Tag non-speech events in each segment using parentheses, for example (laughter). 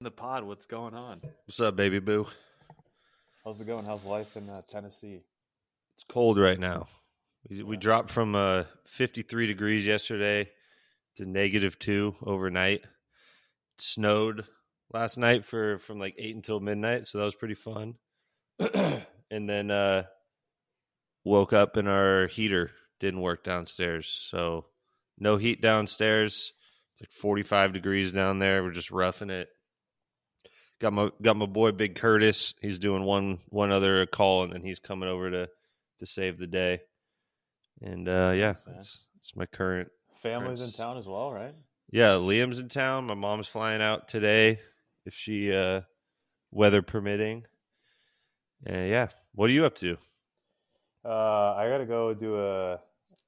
the pod. What's going on? What's up, baby boo? How's it going? How's life in uh, Tennessee? It's cold right now. We, we dropped from uh, 53 degrees yesterday to negative two overnight. It snowed last night for from like eight until midnight, so that was pretty fun. (clears throat) and then uh, woke up and our heater didn't work downstairs, so no heat downstairs. It's like 45 degrees down there. We're just roughing it. Got my got my boy Big Curtis. He's doing one one other call, and then he's coming over to to save the day. And uh, yeah, that's that's my current. Family's in town as well, right? Yeah, Liam's in town. My mom's flying out today, if she uh, weather permitting. And yeah, what are you up to? Uh, I gotta go do a.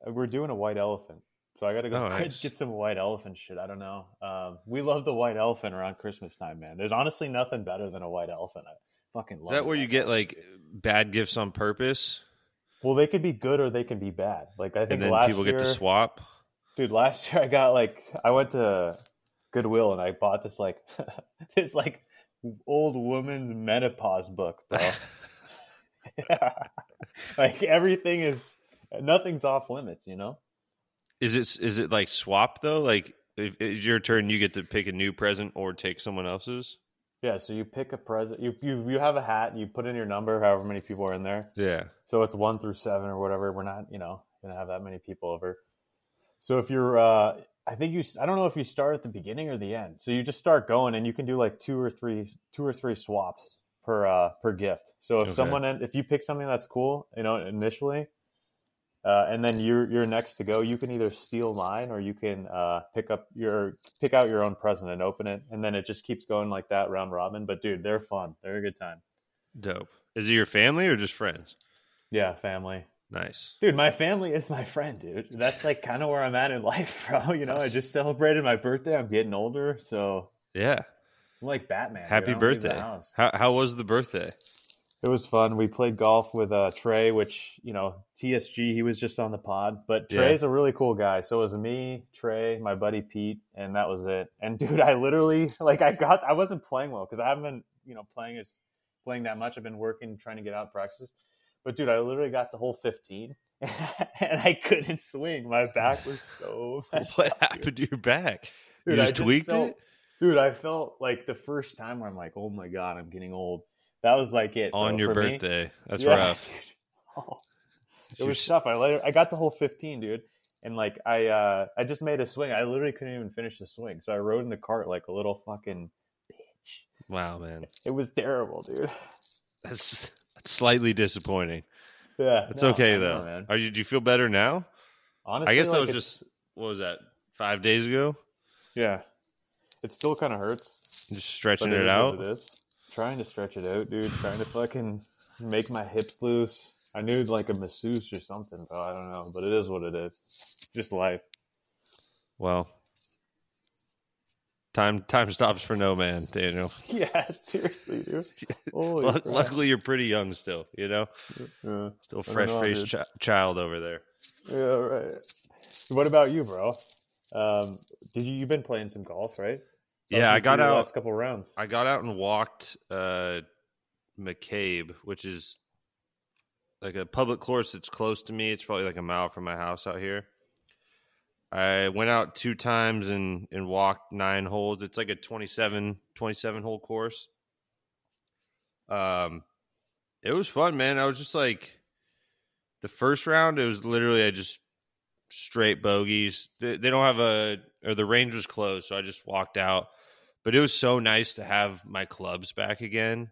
We're doing a white elephant, so I gotta go Oh, (laughs) nice. get some white elephant shit. I don't know. Um, we love the white elephant around Christmas time, man. There's honestly nothing better than a white elephant. I fucking love. Is that where you get like bad gifts on purpose, Well, they could be good or they can be bad. Like I think and then people year, get to swap? dude. Last year I got like I went to Goodwill and I bought this like (laughs) this like old woman's menopause book, bro. (laughs) like everything is nothing's off limits, you know. Is it is it like swap though? Like if it's your turn, you get to pick a new present or take someone else's. Yeah, so you pick a present. You you you have a hat. And you put in your number, however many people are in there. Yeah, So it's one through seven or whatever. We're not, you know, gonna have that many people over. So if you're, uh, I think you, I don't know if you start at the beginning or the end. So you just start going, and you can do like two or three, two or three swaps per uh, per gift. So if Okay. someone, if you pick something that's cool, you know, initially, uh, and then you're you're next to go, you can either steal mine or you can uh, pick up your pick out your own present and open it, and then it just keeps going like that round robin. But dude, they're fun. They're a good time. dope. Is it your family or just friends? Yeah, family. Nice. Dude, my family is my friend, dude. That's like kind of where I'm at in life, (laughs) bro. You know, I just celebrated my birthday. I'm getting older, so Yeah. I'm like Batman. Happy don't leave the birthday. How how was the birthday? It was fun. We played golf with uh, Trey, which you know TSG. He was just on the pod, but Yeah. Trey's a really cool guy. So it was me, Trey, my buddy Pete, and that was it. And (laughs) dude, I literally like I got I wasn't playing well because I haven't been you know playing as playing that much. I've been working trying to get out practices. But dude, I literally got to hole 15 (laughs) and I couldn't swing. My back was so (laughs) What up, happened to your back? Dude, you I just just tweaked felt- it? Dude, I felt like the first time where I'm like, oh my god, I'm getting old. That was like it on bro, your for me. birthday. That's Yeah, rough. (laughs) Oh, it was tough. I let I got the whole 15, dude, and like I uh I just made a swing. I literally couldn't even finish the swing, so I rode in the cart like a little fucking bitch. Wow, man. It was terrible, dude. That's that's slightly disappointing. Yeah, it's no, okay know, though. man. Are you do you feel better now? Honestly, I guess that was just what was that? 5 days ago? yeah. It still kind of hurts. Just stretching it out. what It is. Trying to stretch it out, dude. Trying to fucking make my hips loose. I need like a masseuse or something, but I don't know, but it is what it is. Just life. Well, time time stops for no man, Daniel. (laughs) Yeah, seriously, dude. (laughs) Holy Lu- Luckily, you're pretty young still. You know, Yeah. still fresh faced chi- child over there. yeah, right. What about you, bro? Um, did you you've been playing some golf, right? Yeah, I got out. last couple rounds. I got out and walked uh, McCabe, which is like a public course that's close to me. It's probably like a mile from my house out here. I went out two times and, and walked nine holes. It's like a 27, 27 hole course. Um, it was fun, man. I was just like, the first round, it was literally I just straight bogeys. They, they don't have a, or the range was closed, so I just walked out. But it was so nice to have my clubs back again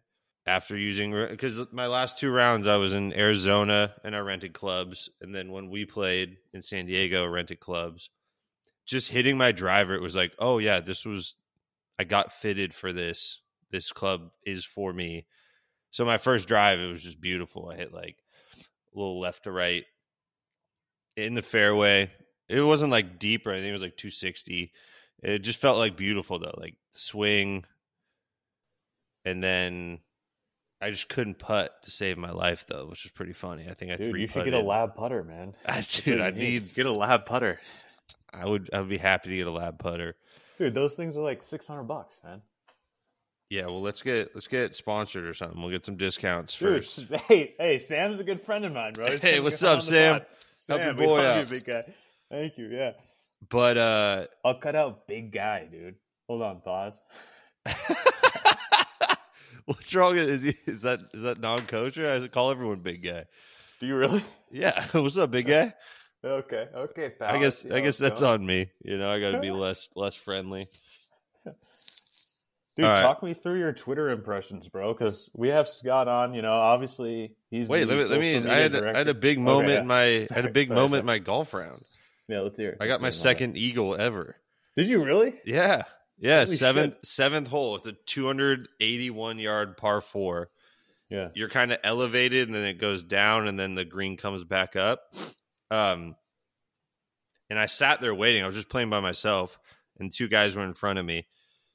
after using because my last two rounds I was in Arizona and I rented clubs and then when we played in San Diego I rented clubs. Just hitting my driver it was like oh yeah this was I got fitted for this. This club is for me. So my first drive it was just beautiful. I hit like a little left to right in the fairway it wasn't like deep or anything it was like 260 it just felt like beautiful though, like the swing, and then I just couldn't putt to save my life though, which was pretty funny. I think I Dude, you should get a lab putter, man. (laughs) I, dude, I need. get a lab putter. I would. I would be happy to get a lab putter. Dude, those things are like six hundred bucks, man. Yeah, well, let's get let's get sponsored or something. We'll get some discounts Dude, first. (laughs) hey, hey, Sam's a good friend of mine, bro. He's Hey, what's up, Sam? Help your Sam, boy out. you, big guy. Thank you. Yeah, But uh I'll cut out big guy, dude. Hold on, pause. (laughs) what's wrong? Is he, is that is that non kosher? I call everyone big guy. Do you really? Yeah, (laughs) what's up, big guy? Okay, okay, pal. I guess see I guess that's going. on me. You know, I got to be (laughs) less less friendly. Dude, All right. talk me through your Twitter impressions, bro. Because we have Scott on. You know, obviously he's Wait, let me let me. I had I had a big moment Okay, in my I had a big sorry, moment sorry. in my golf round. Yeah, let's hear it. I Let's got my it. second eagle ever. Did you really? Yeah. Yeah, Holy seventh seventh hole. It's a 281 yard par 4. Yeah. You're kind of elevated and then it goes down and then the green comes back up. Um and I sat there waiting. I was just playing by myself and two guys were in front of me.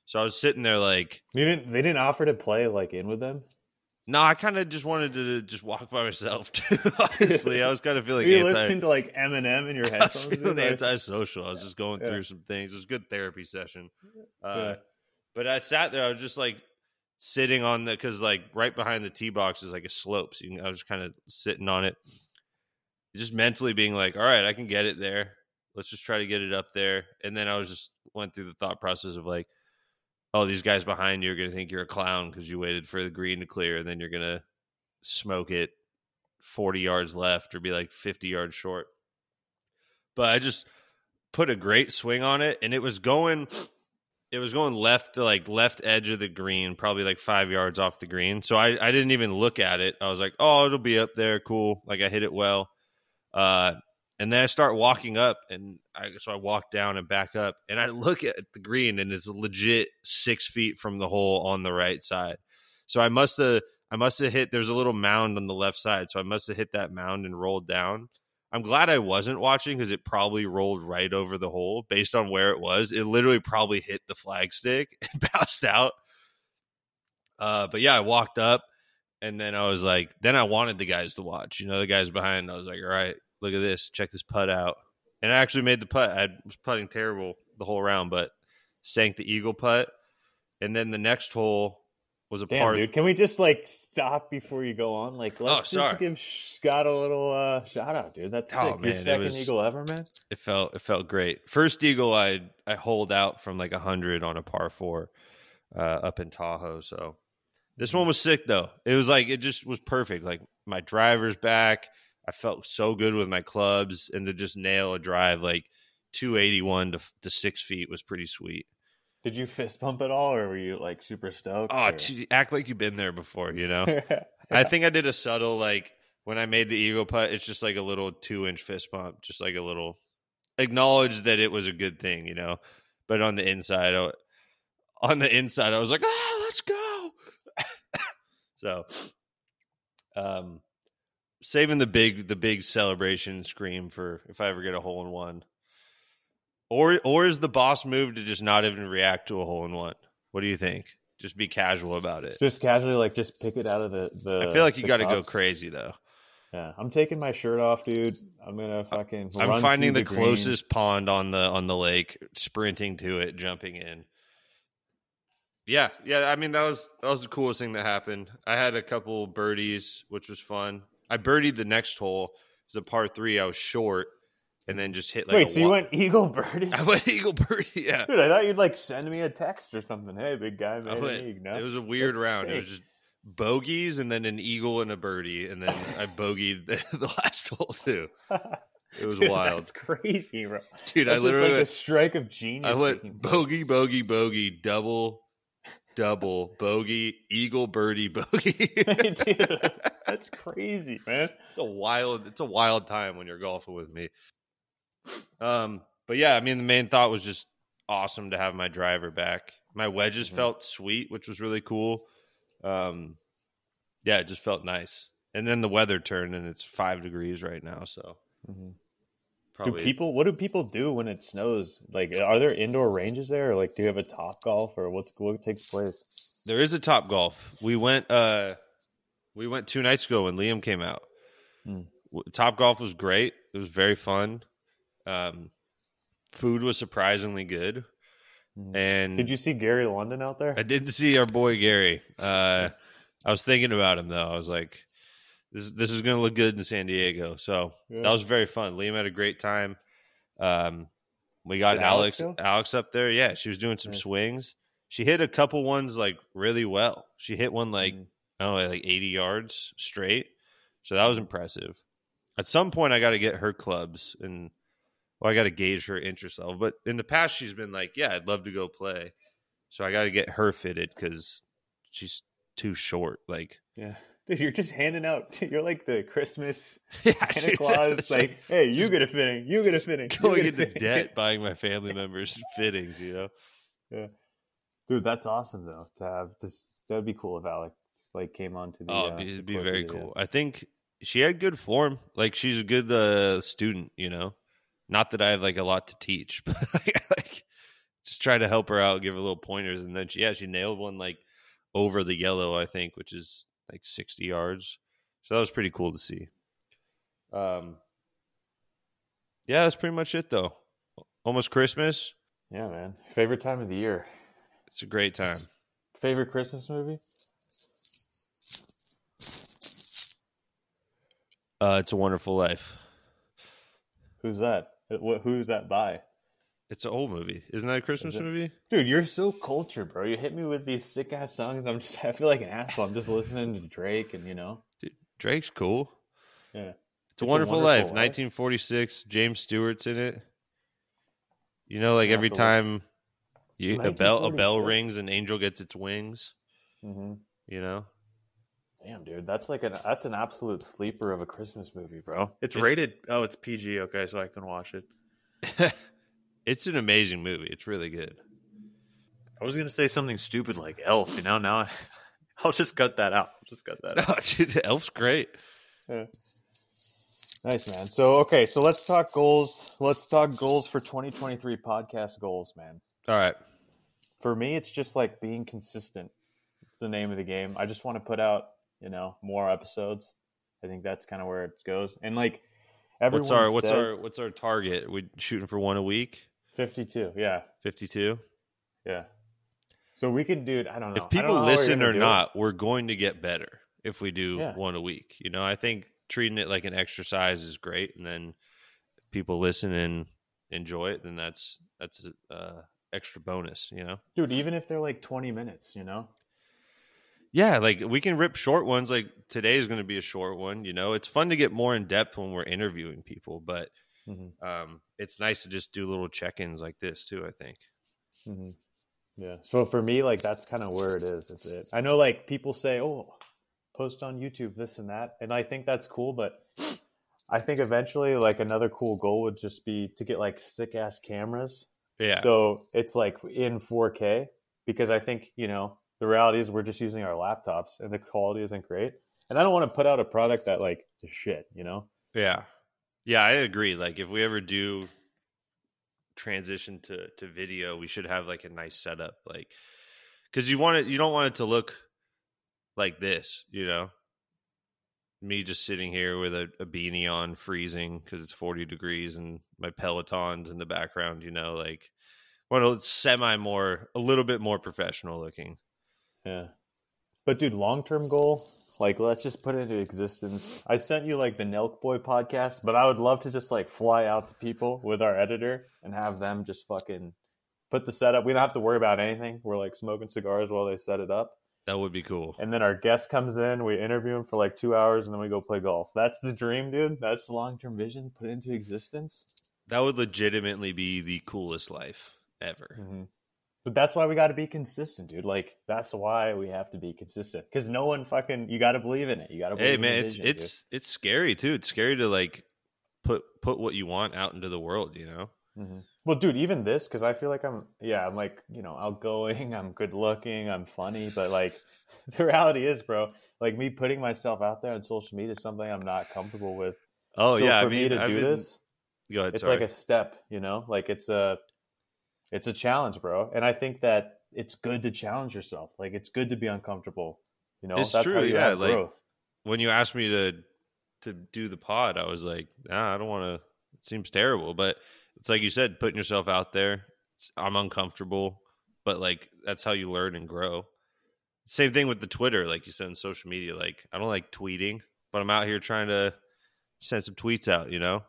So I was sitting there like, You didn't. They didn't offer to play like in with them. No, I kind of just wanted to just walk by myself (laughs) too. (laughs) Honestly, I was kind of feeling Were you anti- listening to like Eminem in your (laughs) I was headphones? feeling antisocial. I was just going Yeah. through some things. It was a good therapy session. Uh, Yeah. But I sat there. I was just like sitting on the because like right behind the tee box is like a slope. So you can, I was just kind of sitting on it, just mentally being like, "All right, I can get it there. Let's just try to get it up there." And then I was just went through the thought process of like, "Oh, these guys behind you are gonna think you're a clown because you waited for the green to clear, and then you're gonna smoke it." 40 yards left or be like 50 yards short. But I just put a great swing on it and it was going it was going left to like left edge of the green, probably like five yards off the green. So I, I didn't even look at it. I was like, oh, it'll be up there. Cool. Like I hit it well. Uh, and then I start walking up and I, so I walk down and back up and I look at the green and it's legit six feet from the hole on the right side. So I must have, I must have hit, there's a little mound on the left side. So I must have hit that mound and rolled down. I'm glad I wasn't watching because it probably rolled right over the hole based on where it was. It literally probably hit the flagstick (laughs) and bounced out. Uh, but yeah, I walked up and then I was like, then I wanted the guys to watch, you know, the guys behind. I was like, all right, look at this, check this putt out. And I actually made the putt. I was putting terrible the whole round, but sank the eagle putt. And then the next hole was a Damn, par. dude. Can we just like stop before you go on? Like, let's Oh, sorry. just give Scott a little uh, shout out, dude. That's Oh, sick. man, Your second was- eagle ever, man. it felt it felt great. First eagle, I I hold out from like hundred on a par four uh, up in Tahoe. So this one was sick though. It was like it just was perfect. Like my driver's back. I felt so good with my clubs, and to just nail a drive like two eighty one to to six feet was pretty sweet. Did you fist bump at all, or were you like super stoked? Oh, gee, act like you've been there before, you know. (laughs) I think I did a subtle like when I made the eagle putt. It's just like a little two inch fist bump, just like a little acknowledge that it was a good thing, you know. But on the inside, I, on the inside, I was like, "Ah, let's go!" (laughs) so, um, saving the big the big celebration scream for if I ever get a hole in one, or or is the boss move to just not even react to a hole in one? What do you think? Just be casual about it. just casually, like, just pick it out of the. the I feel like you got to go crazy though. Yeah, I'm taking my shirt off, dude. I'm gonna fucking. I'm finding to the, closest pond on the on the lake, sprinting to it, jumping in. Yeah, yeah. I mean, that was that was the coolest thing that happened. I had a couple birdies, which was fun. I birdied the next hole. It was a par three. I was short, and then just hit like. Wait, a so you went eagle birdie? (laughs) I went eagle birdie. Yeah, Dude, I thought you'd like send me a text or something. Hey, big guy, I made went. No? it was a weird That's round. It was just bogeys and then an eagle and a birdie, and then (laughs) I bogeyed the, (laughs) the last hole too. It was Dude, wild, That's crazy, bro. dude. I That's just literally like a strike of genius. I went bogey, bogey, bogey, double, double, bogey, eagle, birdie, bogey. (laughs) Dude, (laughs) that's crazy, man. it's a wild, it's a wild time when you're golfing with me. Um, but yeah, I mean, the main thought was just awesome to have my driver back. My wedges Mhm. felt sweet, which was really cool. Um, yeah, it just felt nice. And then the weather turned, and it's five degrees right now, so Do probably people? What do people do when it snows? Like, are there indoor ranges there, or like, do you have a top golf, or what's what takes place? There is a Top Golf. We went uh we went two nights ago when Liam came out. Hmm. Top Golf was great. It was very fun. Um food was surprisingly good. Mhm. And Did you see Gary London out there? I didn't see our boy Gary. Uh, (laughs) I was thinking about him though. I was like, this this is going to look good in San Diego. So Yeah. that was very fun. Liam had a great time. Um, we got Did Alex Alex? Alex up there. Yeah, she was doing some Nice. swings. She hit a couple ones like really well. She hit one like Mhm. I don't know, like 80 yards straight. So that was impressive. At some point, I got to get her clubs and, well, I got to gauge her interest level. But in the past, she's been like, yeah, I'd love to go play. So I got to get her fitted because she's too short. Like, Yeah. Dude, you're just handing out. (laughs) You're like the Christmas (laughs) yeah, Santa dude, Claus. Like, (laughs) hey, you get a fitting. You get a fitting. going into fitting." debt buying my family members fittings, you know? Yeah, Dude, that's awesome though. To have this, that'd be cool if Alex like came on to the. Oh, uh, it'd be, the it'd be very cool. I think she had good form. Like she's a good uh, student, you know. Not that I have like a lot to teach, but like just try to help her out, give her little pointers, and then she, yeah, she nailed one like over the yellow, I think, which is like sixty yards. So that was pretty cool to see. Um, yeah, that's pretty much it though. Almost Christmas. Yeah, man. Favorite time of the year. It's a great time. Favorite Christmas movie? Uh, it's a Wonderful Life. Who's that? What? Who's that by? It's an old movie, isn't that a Christmas movie? Dude, you're so cultured, bro. You hit me with these sick ass songs. I'm just, (laughs) I feel like an asshole. I'm just listening to Drake, and you know, Drake's cool. yeah. It's a Wonderful, Wonderful Life, Life. 1946. James Stewart's in it. You know, like every have to look. time you, a bell a bell rings, an angel gets its wings. Mm-hmm. You know, Damn, dude, that's like an that's an absolute sleeper of a Christmas movie, bro. It's It's- rated. Oh, it's PG. Okay, so I can watch it. (laughs) it's an amazing movie. It's really good. I was gonna say something stupid like Elf. You know, now I, (laughs) I'll just cut that out. I'll just cut that out. Oh, (laughs) dude, Elf's great. Nice, man. So, okay, so let's talk goals. Let's talk goals for 2023 podcast goals, man. All right, For me, it's just like being consistent. It's the name of the game. I just want to put out, you know, more episodes. I think that's kind of where it goes. And like everyone what's our what's says, our what's our target? We shooting for one a week. 52. Yeah, 52. yeah. So we could do it. I don't know. If people know listen or not, we're going to get better if we do Yeah. one a week. You know, I think treating it like an exercise is great, and then if people listen and enjoy it, then that's that's uh, extra bonus. You know, dude, even if they're like 20 minutes, you know, yeah, like we can rip short ones. Like today is going to be a short one. You know, it's fun to get more in depth when we're interviewing people, but mm-hmm. um, it's nice to just do little check ins like this too. I think. hmm Yeah. So for me, like that's kind of where it is. It's it. I know, like people say, "Oh, post on YouTube, this and that," and I think that's cool. But I think eventually, like another cool goal would just be to get like sick ass cameras. Yeah. So it's like in 4K because I think you know the reality is we're just using our laptops and the quality isn't great. And I don't want to put out a product that like is shit. You know. Yeah. Yeah, I agree. Like if we ever do transition to to video, we should have like a nice setup like cuz you want it you don't want it to look like this, you know. Me just sitting here with a, a beanie on freezing cuz it's 40 degrees and my pelotons in the background, you know, like well it's semi more a little bit more professional looking. Yeah. But dude, long term goal, like let's just put it into existence. I sent you like the Nelk Boy podcast, but I would love to just like fly out to people with our editor and have them just fucking put the setup. We don't have to worry about anything. We're like smoking cigars while they set it up. That would be cool. And then our guest comes in, we interview him for like two hours, and then we go play golf. That's the dream, dude. That's the long term vision. Put it into existence. That would legitimately be the coolest life ever. Mm-hmm. But that's why we got to be consistent, dude. Like that's why we have to be consistent because no one fucking. You got to believe in it. You got to. Believe in it. Hey man it's it's it's scary too it's scary to like put put what you want out into the world you know hmm Well, dude, even this because I feel like I'm. Yeah, I'm like you know outgoing. (laughs) I'm good looking. I'm funny. But like (laughs) the reality is, bro. Like me putting myself out there on social media is something I'm not comfortable with. oh so yeah for i mean me to I've do been- this, go ahead it's sorry. like a step. You know, like it's a, it's a challenge, bro. And I think that it's good to challenge yourself. Like it's good to be uncomfortable. You know, It's that's how true, you yeah, have like- growth. when you asked me to to do the pod i was like nah, i don't want to it seems terrible but it's like you said putting yourself out there i'm uncomfortable but like that's how you learn and grow. Same thing with the Twitter, like you said in social media. Like I don't like tweeting, but I'm out here trying to send some tweets out. You know,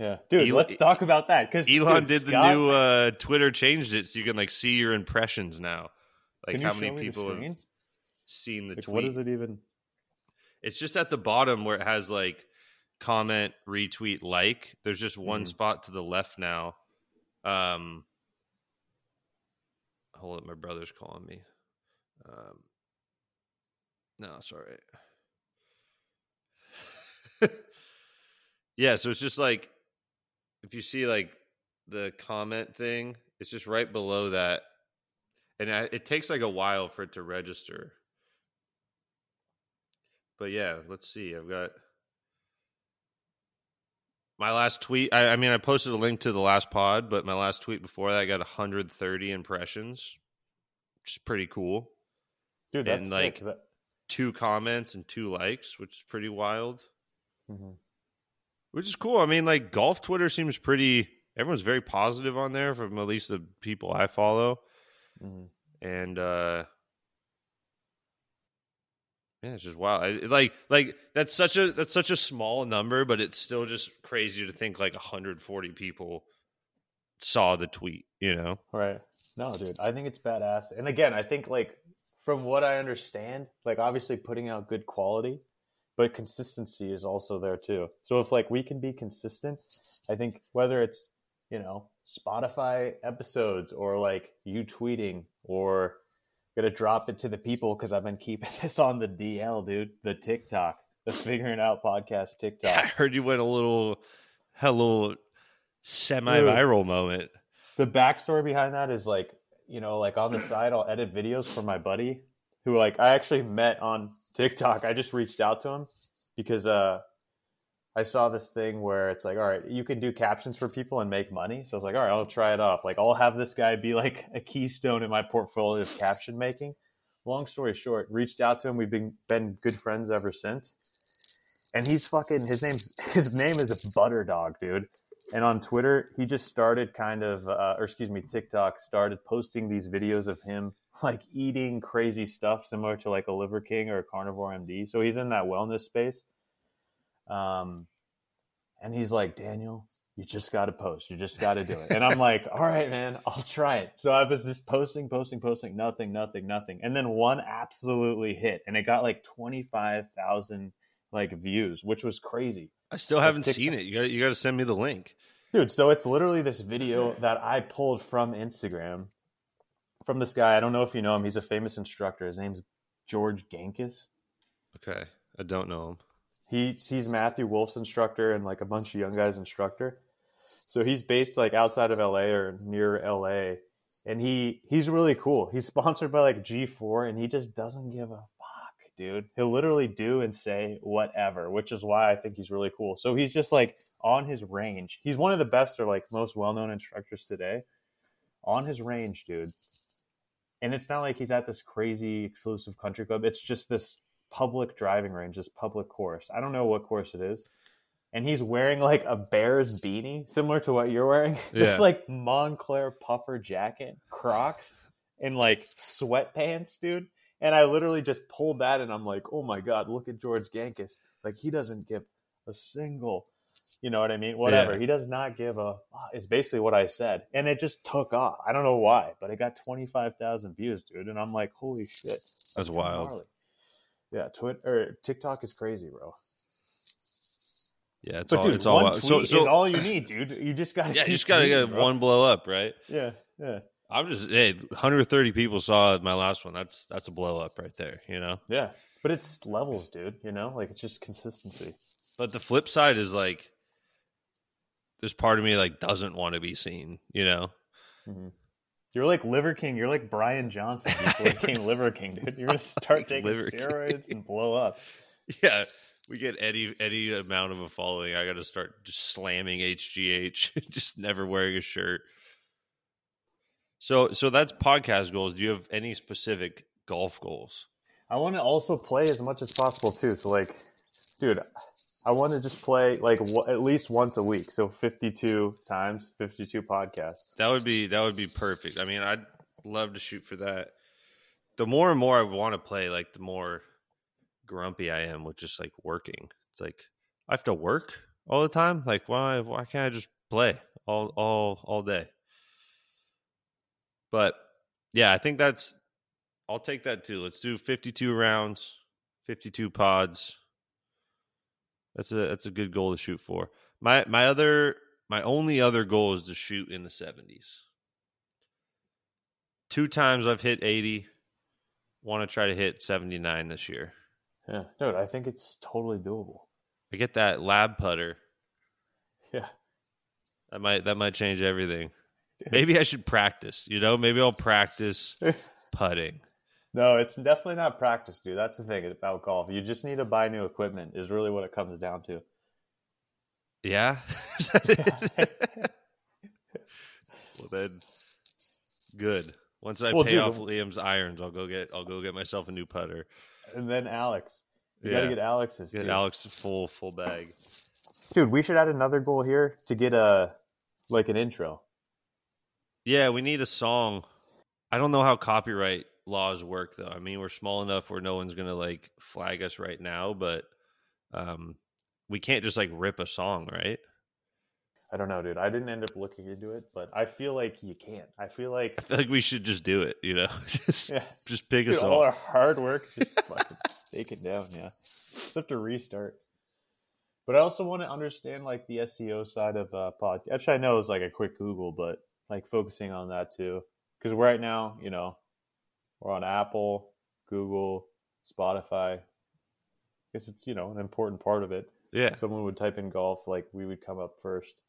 Yeah, dude. Elon- let's talk about that because Elon did the new uh, Twitter changed it so you can like see your impressions now. Like how many people have seen the Like, tweet? what is it even? It's just at the bottom where it has like comment, retweet, like. There's just one Mhm. spot to the left now. Um, hold up, my brother's calling me. Um, no, it's all right. (laughs) yeah, so it's just like if you see like the comment thing, it's just right below that, and I, it takes like a while for it to register. But yeah, let's see. I've got my last tweet. I, I mean, I posted a link to the last pod, but my last tweet before that I got 130 impressions, which is pretty cool. Dude, And, like, sick. Two comments and two likes, which is pretty wild. Mhm. Which is cool. I mean, like golf Twitter seems pretty. Everyone's very positive on there, from at least the people I follow. Mhm. and uh yeah it's just wow like like that's such a that's such a small number but it's still just crazy to think like 140 people saw the tweet you know Right. No, dude, I think it's badass. And again, I think like from what I understand, like obviously putting out good quality, but consistency is also there too. So if like we can be consistent, I think whether it's, you know, Spotify episodes or like you tweeting or gonna drop it to the people because I've been keeping (laughs) this on the DL, dude, the TikTok, the figuring out podcast (laughs) TikTok. i heard you went a little had a little semi-viral moment the backstory behind that is like you know like on the side i'll edit videos for my buddy who like i actually met on (laughs) tiktok. I just reached out to him because uh i saw this thing where it's like all right you can do captions for people and make money. So i was like all right i'll try it off. Like i'll have this guy be like a keystone in my portfolio of caption making. Long story short reached out to him. We've been been good friends ever since. And he's fucking his name (laughs) his name is butter dog dude. And on Twitter, he just started kind of, uh, or excuse me, TikTok started posting these videos of him (laughs) like eating crazy stuff, similar to like a Liver King or a Carnivore MD. So he's in that wellness space. Um, and he's like, Daniel, you just got to post. You just got to do it. And I'm like, (laughs) all right, man, I'll try it. So I was just posting, posting, posting, nothing, nothing, nothing. And then one absolutely hit, and it got like 25,000 like views, which was crazy. i still haven't TikTok. seen it you got you got to send me the link Dude, so it's literally this video that I pulled from Instagram from this guy. I don't know if you know him. He's a famous instructor. His name's George Gankas. okay i don't know him He he's Matthew Wolff's instructor and like a bunch of young guys instructor. So he's based like outside of LA or near LA. And he he's really cool. He's sponsored by like G4 and he just doesn't give a fuck, dude. He'll literally do and say whatever, which is why I think he's really cool. So he's just like on his range. He's one of the best or like most well-known instructors today. On his range, dude. And it's not like he's at this crazy exclusive country club. It's just this public driving range, this public course. I don't know what course it is. And he's wearing like a Bears beanie, similar to what you're wearing. (laughs) Yeah. This like Moncler puffer jacket, Crocs, and like sweatpants, dude. And I literally just pulled that and I'm like, oh my God, look at George Gankas. Like he doesn't give a single, you know what I mean? Whatever. Yeah. He does not give a, It's basically what I said. And it just took off. I don't know why, but it got 25,000 views, dude. And I'm like, holy shit. That's wild. gnarly. Yeah, Twitter or TikTok is crazy, bro. yeah it's But all dude, it's all tweet so, so is all you need, dude. You just got to (laughs) yeah you just gotta get one blow up right Yeah, yeah, i'm just hey 130 people saw my last one that's that's a blow up right there you know yeah. But it's levels, dude. You know, like it's just consistency. But the flip side is like, there's part of me like doesn't want to be seen. You know, mm-hmm. You're like Liver King. You're like Brian Johnson before he became (laughs) Liver King, dude. You're gonna start Like taking Liver King. steroids and blow up. (laughs) yeah. We get any any amount of a following. I got to start just slamming HGH, (laughs) just never wearing a shirt. So so that's podcast goals. Do you have any specific golf goals? I want to also play as much as possible too. So like, dude, I want to just play like w- at least once a week. So 52 times, 52 podcasts. That would be that would be perfect. I mean, I'd love to shoot for that. The more and more I want to play, like the more grumpy I am with just like working. It's like I have to work all the time. Like why why can't I just play all all all day? But yeah, I think that's I'll take that too. Let's do 52 rounds, 52 pods. That's a that's a good goal to shoot for. My my other my only other goal is to shoot in the 70s. Two times I've hit 80. Want to try to hit 79 this year. Yeah, dude, I think it's totally doable. I get that lab putter. Yeah. That might that might change everything. Maybe I should practice, you know? Maybe I'll practice (laughs) putting. No, it's definitely not practice, dude. That's the thing about golf. You just need to buy new equipment. Is really what it comes down to. Yeah. (laughs) well then good. Once I Well, pay dude, off Liam's irons, I'll go get I'll go get myself a new putter. And then Alex, you Yeah. gotta get Alex's. Get. Alex full full bag. Dude, we should add another goal here to get a like an intro. Yeah, we need a song. I don't know how copyright laws work though. I mean, we're small enough where no one's gonna like flag us right now, but um, we can't just like rip a song, right? I don't know, dude. I didn't end up looking into it, but I feel like you can't. I feel like I feel like we should just do it. You know, (laughs) just yeah, just pick a dude, all song. our hard work is just (laughs) fucking take it down. Yeah, just have to restart. But I also want to understand like the SEO side of uh, pod. Actually, I know it's like a quick Google, but like focusing on that too, because right now, you know, we're on Apple, Google, Spotify. I guess it's you know an important part of it. Yeah, someone would type in golf, like we would come up first.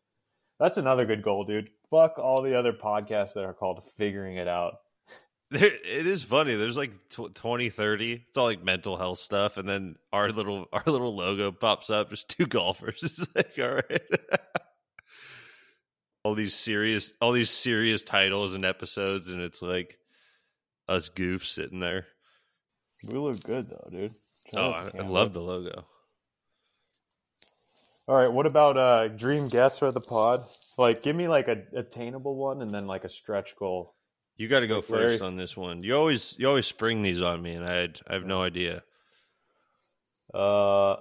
That's another good goal, dude. Fuck all the other podcasts that are called figuring it out. (laughs) there, it is funny. There's like tw- 20, 30. It's all like mental health stuff, and then our little (laughs) our little logo pops up. Just two golfers. (laughs) It's like all right. all these serious all these serious titles and episodes, and it's like us goofs sitting there. We look good though, dude. Oh, I, I love the logo. All right, what about uh dream guest for the pod? Like, give me like a attainable one, and then like a stretch goal. You got to go Like, first on this one. You always you always spring these on me, and I had, I have no idea. Uh,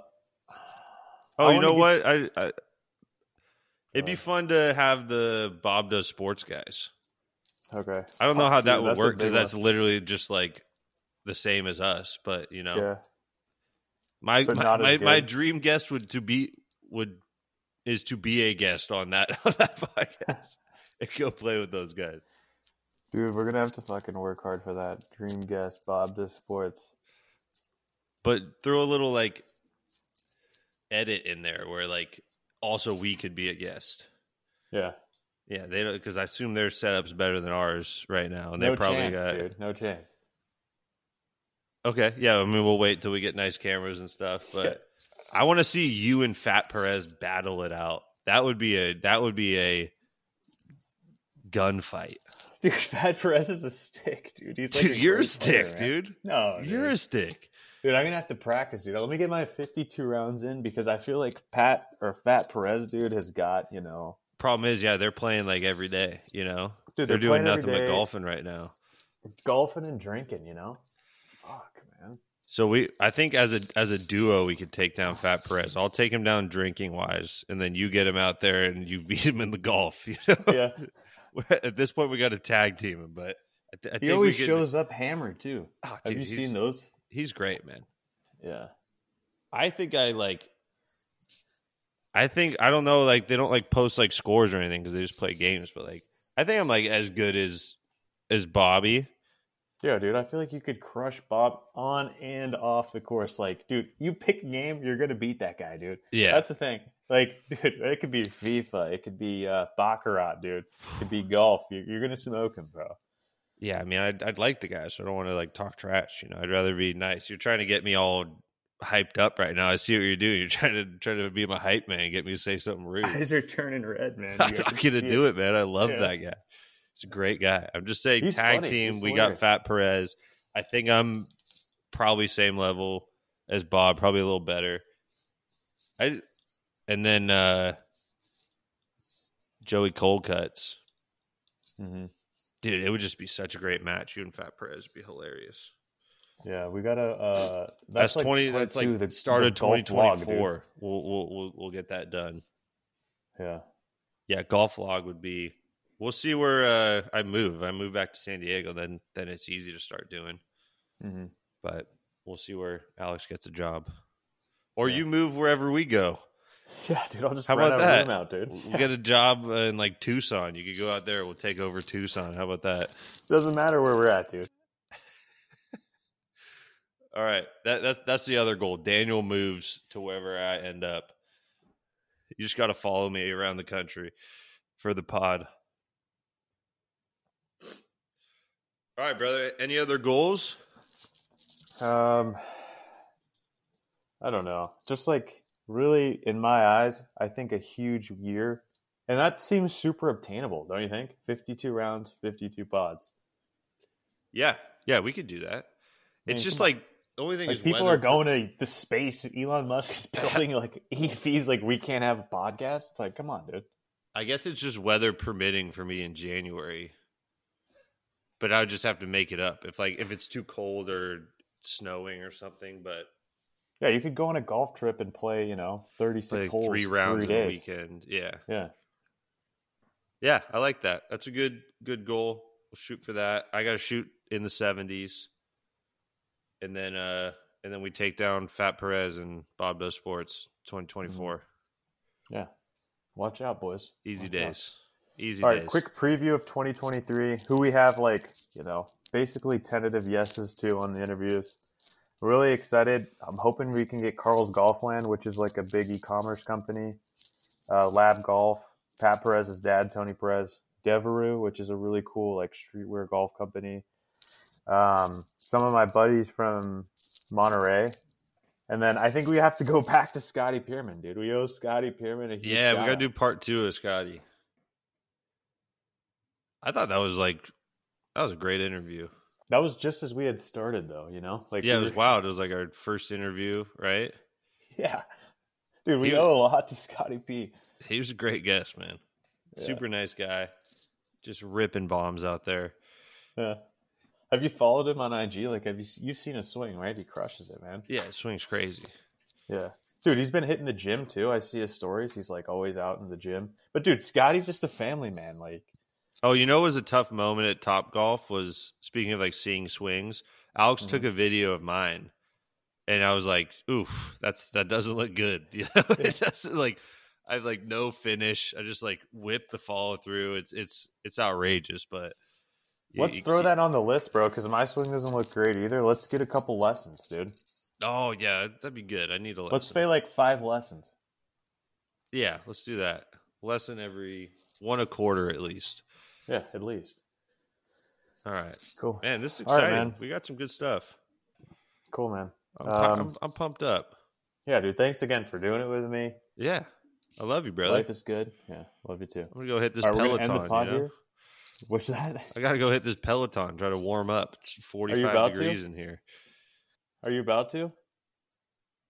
Oh, I you know get what? I, it'd be fun to have the Bob does sports guys. Okay. I don't know how dude, that would work because that's literally just like the same as us. But you know, yeah. my my, my, my dream guest would to be would is to be a guest on that (laughs) on that podcast (laughs) and go play with those guys. Dude, we're gonna have to fucking work hard for that. Dream guest, Bob the sports. But throw a little like edit in there where like also we could be a guest. Yeah. Yeah, they don't because I assume their setup's better than ours right now, and no they probably chance, got dude. No chance. okay. Yeah, I mean we'll wait till we get nice cameras and stuff, (laughs) but I want to see you and Fat Perez battle it out. That would be a that would be a gunfight, Dude, (laughs) Fat Perez is a stick, dude. He's like dude. a You're a stick, player, dude. No, You're a stick. Dude, I'm gonna have to practice, dude. Let me get my 52 rounds in because I feel like Pat or Fat Perez, dude, has got you know, Problem is, yeah, they're playing like every day. You know, dude, they're, doing playing every nothing but golfing right now. golfing and drinking. You know, fuck, man. So we, I think as a as a duo, we could take down Fat Perez. I'll take him down drinking wise, and then you get him out there and you (laughs) beat him in the golf. You know, Yeah, (laughs) at this point we got to tag team him, but I, th- I he think always we could, shows up hammered too. Oh, Have you seen those? He's great, man. Yeah, I think I like. I think I don't know, like they don't like post like scores or anything because they just play games. But like, I think I'm like as good as as Bobby. yeah, dude. I feel like you could crush Bob on and off the course. Like, dude, you pick a game, you're gonna beat that guy, dude. Yeah, That's the thing. Like, (laughs) dude, it could be FIFA, it could be uh, baccarat, dude. It could be golf. You're, you're gonna smoke him, bro. yeah. I mean, I'd, I'd like the guy, so I don't want to like talk trash. You know, I'd rather be nice. You're trying to get me all hyped up right now. I see what you're doing. You're (laughs) trying to trying to be my hype man, get me to say something rude. Eyes are turning red, man. (laughs) I'm not gonna do it, man. I love Yeah. that guy. He's a great guy. I'm just saying, He's tag funny. team. He's we got. Fat Perez. I think I'm probably same level as Bob, probably a little better. I and then uh Joey Cold cuts. hmm Dude, it would just be such a great match. You and Fat Perez would be hilarious. Yeah, we gotta. Uh, That's, like twenty. That's like the start of twenty twenty four. We'll, we'll we'll get that done. Yeah, Yeah, golf log would be. We'll see where uh, I move. If I move back to San Diego, then then it's easy to start doing. hmm But we'll see where Alex gets a job, or Yeah. you move wherever we go. yeah, dude. I'll just How about a that? room out, dude. We'll get a job in like Tucson. You could go out there. We'll take over Tucson. How about that? Doesn't matter where we're at, dude. All right, that, that that's the other goal. Daniel moves to wherever I end up. You just got to follow me around the country for the pod. All right, brother. Any other goals? Um, I don't know. Just like really, in my eyes, I think a huge year, and that seems super obtainable, don't you think? Fifty-two rounds, fifty-two pods. Yeah, yeah, we could do that. It's just like the only thing Like is people weather- are going to the space. Elon Musk is (laughs) building like EVs. Like we can't have a podcast. It's like, come on, dude. I guess it's just weather permitting for me in January. But I would just have to make it up if like if it's too cold or snowing or something. But Yeah, you could go on a golf trip and play. You know, thirty-six like holes, three rounds three a weekend, yeah, Yeah, yeah, I like that. That's a good good goal. We'll shoot for that. I got to shoot in the seventies, and then uh and then we take down Fat Perez and Bob Does Sports twenty twenty four. yeah. Watch out, boys. Easy Watch out. days, easy All days. right, quick preview of 2023. Who we have, like, you know, basically tentative yeses to on the interviews. Really excited. I'm hoping we can get Carl's Golfland, which is like a big e-commerce company. Uh, Lab Golf, Pat Perez's dad, Tony Perez, Devereux, which is a really cool like streetwear golf company. Um, some of my buddies from Monterey. And then I think we have to go (laughs) back to Scotty Pierman, dude. We owe Scotty Pierman a huge Yeah, we got to do part two of Scotty. I thought that was like that was a great interview. That was just as we had started, though. You know, like yeah, it was wild. It was like our first interview, right? (laughs) Yeah, dude, we He owe a lot to Scotty P. He was a great guest, man. Yeah. Super nice guy. Just ripping bombs out there. Yeah. Have you followed him on IG? Like, have you you've seen his swing, right? He crushes it, man. Yeah, swings crazy. Yeah, dude, he's been hitting the gym too. I see his stories. He's like always out in the gym. But dude, Scotty's just a family man. Like, Oh, you know, it was a tough moment at Top Golf. Was speaking of like seeing swings. Alex Mm-hmm. took a video of mine, and I was like, "Oof, that's that doesn't look good." (laughs) You know, it doesn't like. I have like no finish. I just like whip the follow through. It's it's it's outrageous, but let's you- throw that on the list, bro. Because my swing doesn't look great either. Let's get a couple lessons, dude. Oh yeah, that'd be good. I need a lesson. Let's pay like five lessons. Yeah, let's do that. Lesson every one a quarter at least. Yeah, at least. All right, Cool. man. This is right, exciting. man. We got some good stuff. Cool, man. I'm, Um, I'm, I'm pumped up. Yeah, dude. Thanks again for doing it with me. Yeah, I love you, brother. Life is good. Yeah, love you too. I'm gonna go hit this All right, Peloton. gonna end the pod you know? here. What's that? I gotta go hit this Peloton. Try to warm up. It's 45 about to? degrees in here. Are you about to?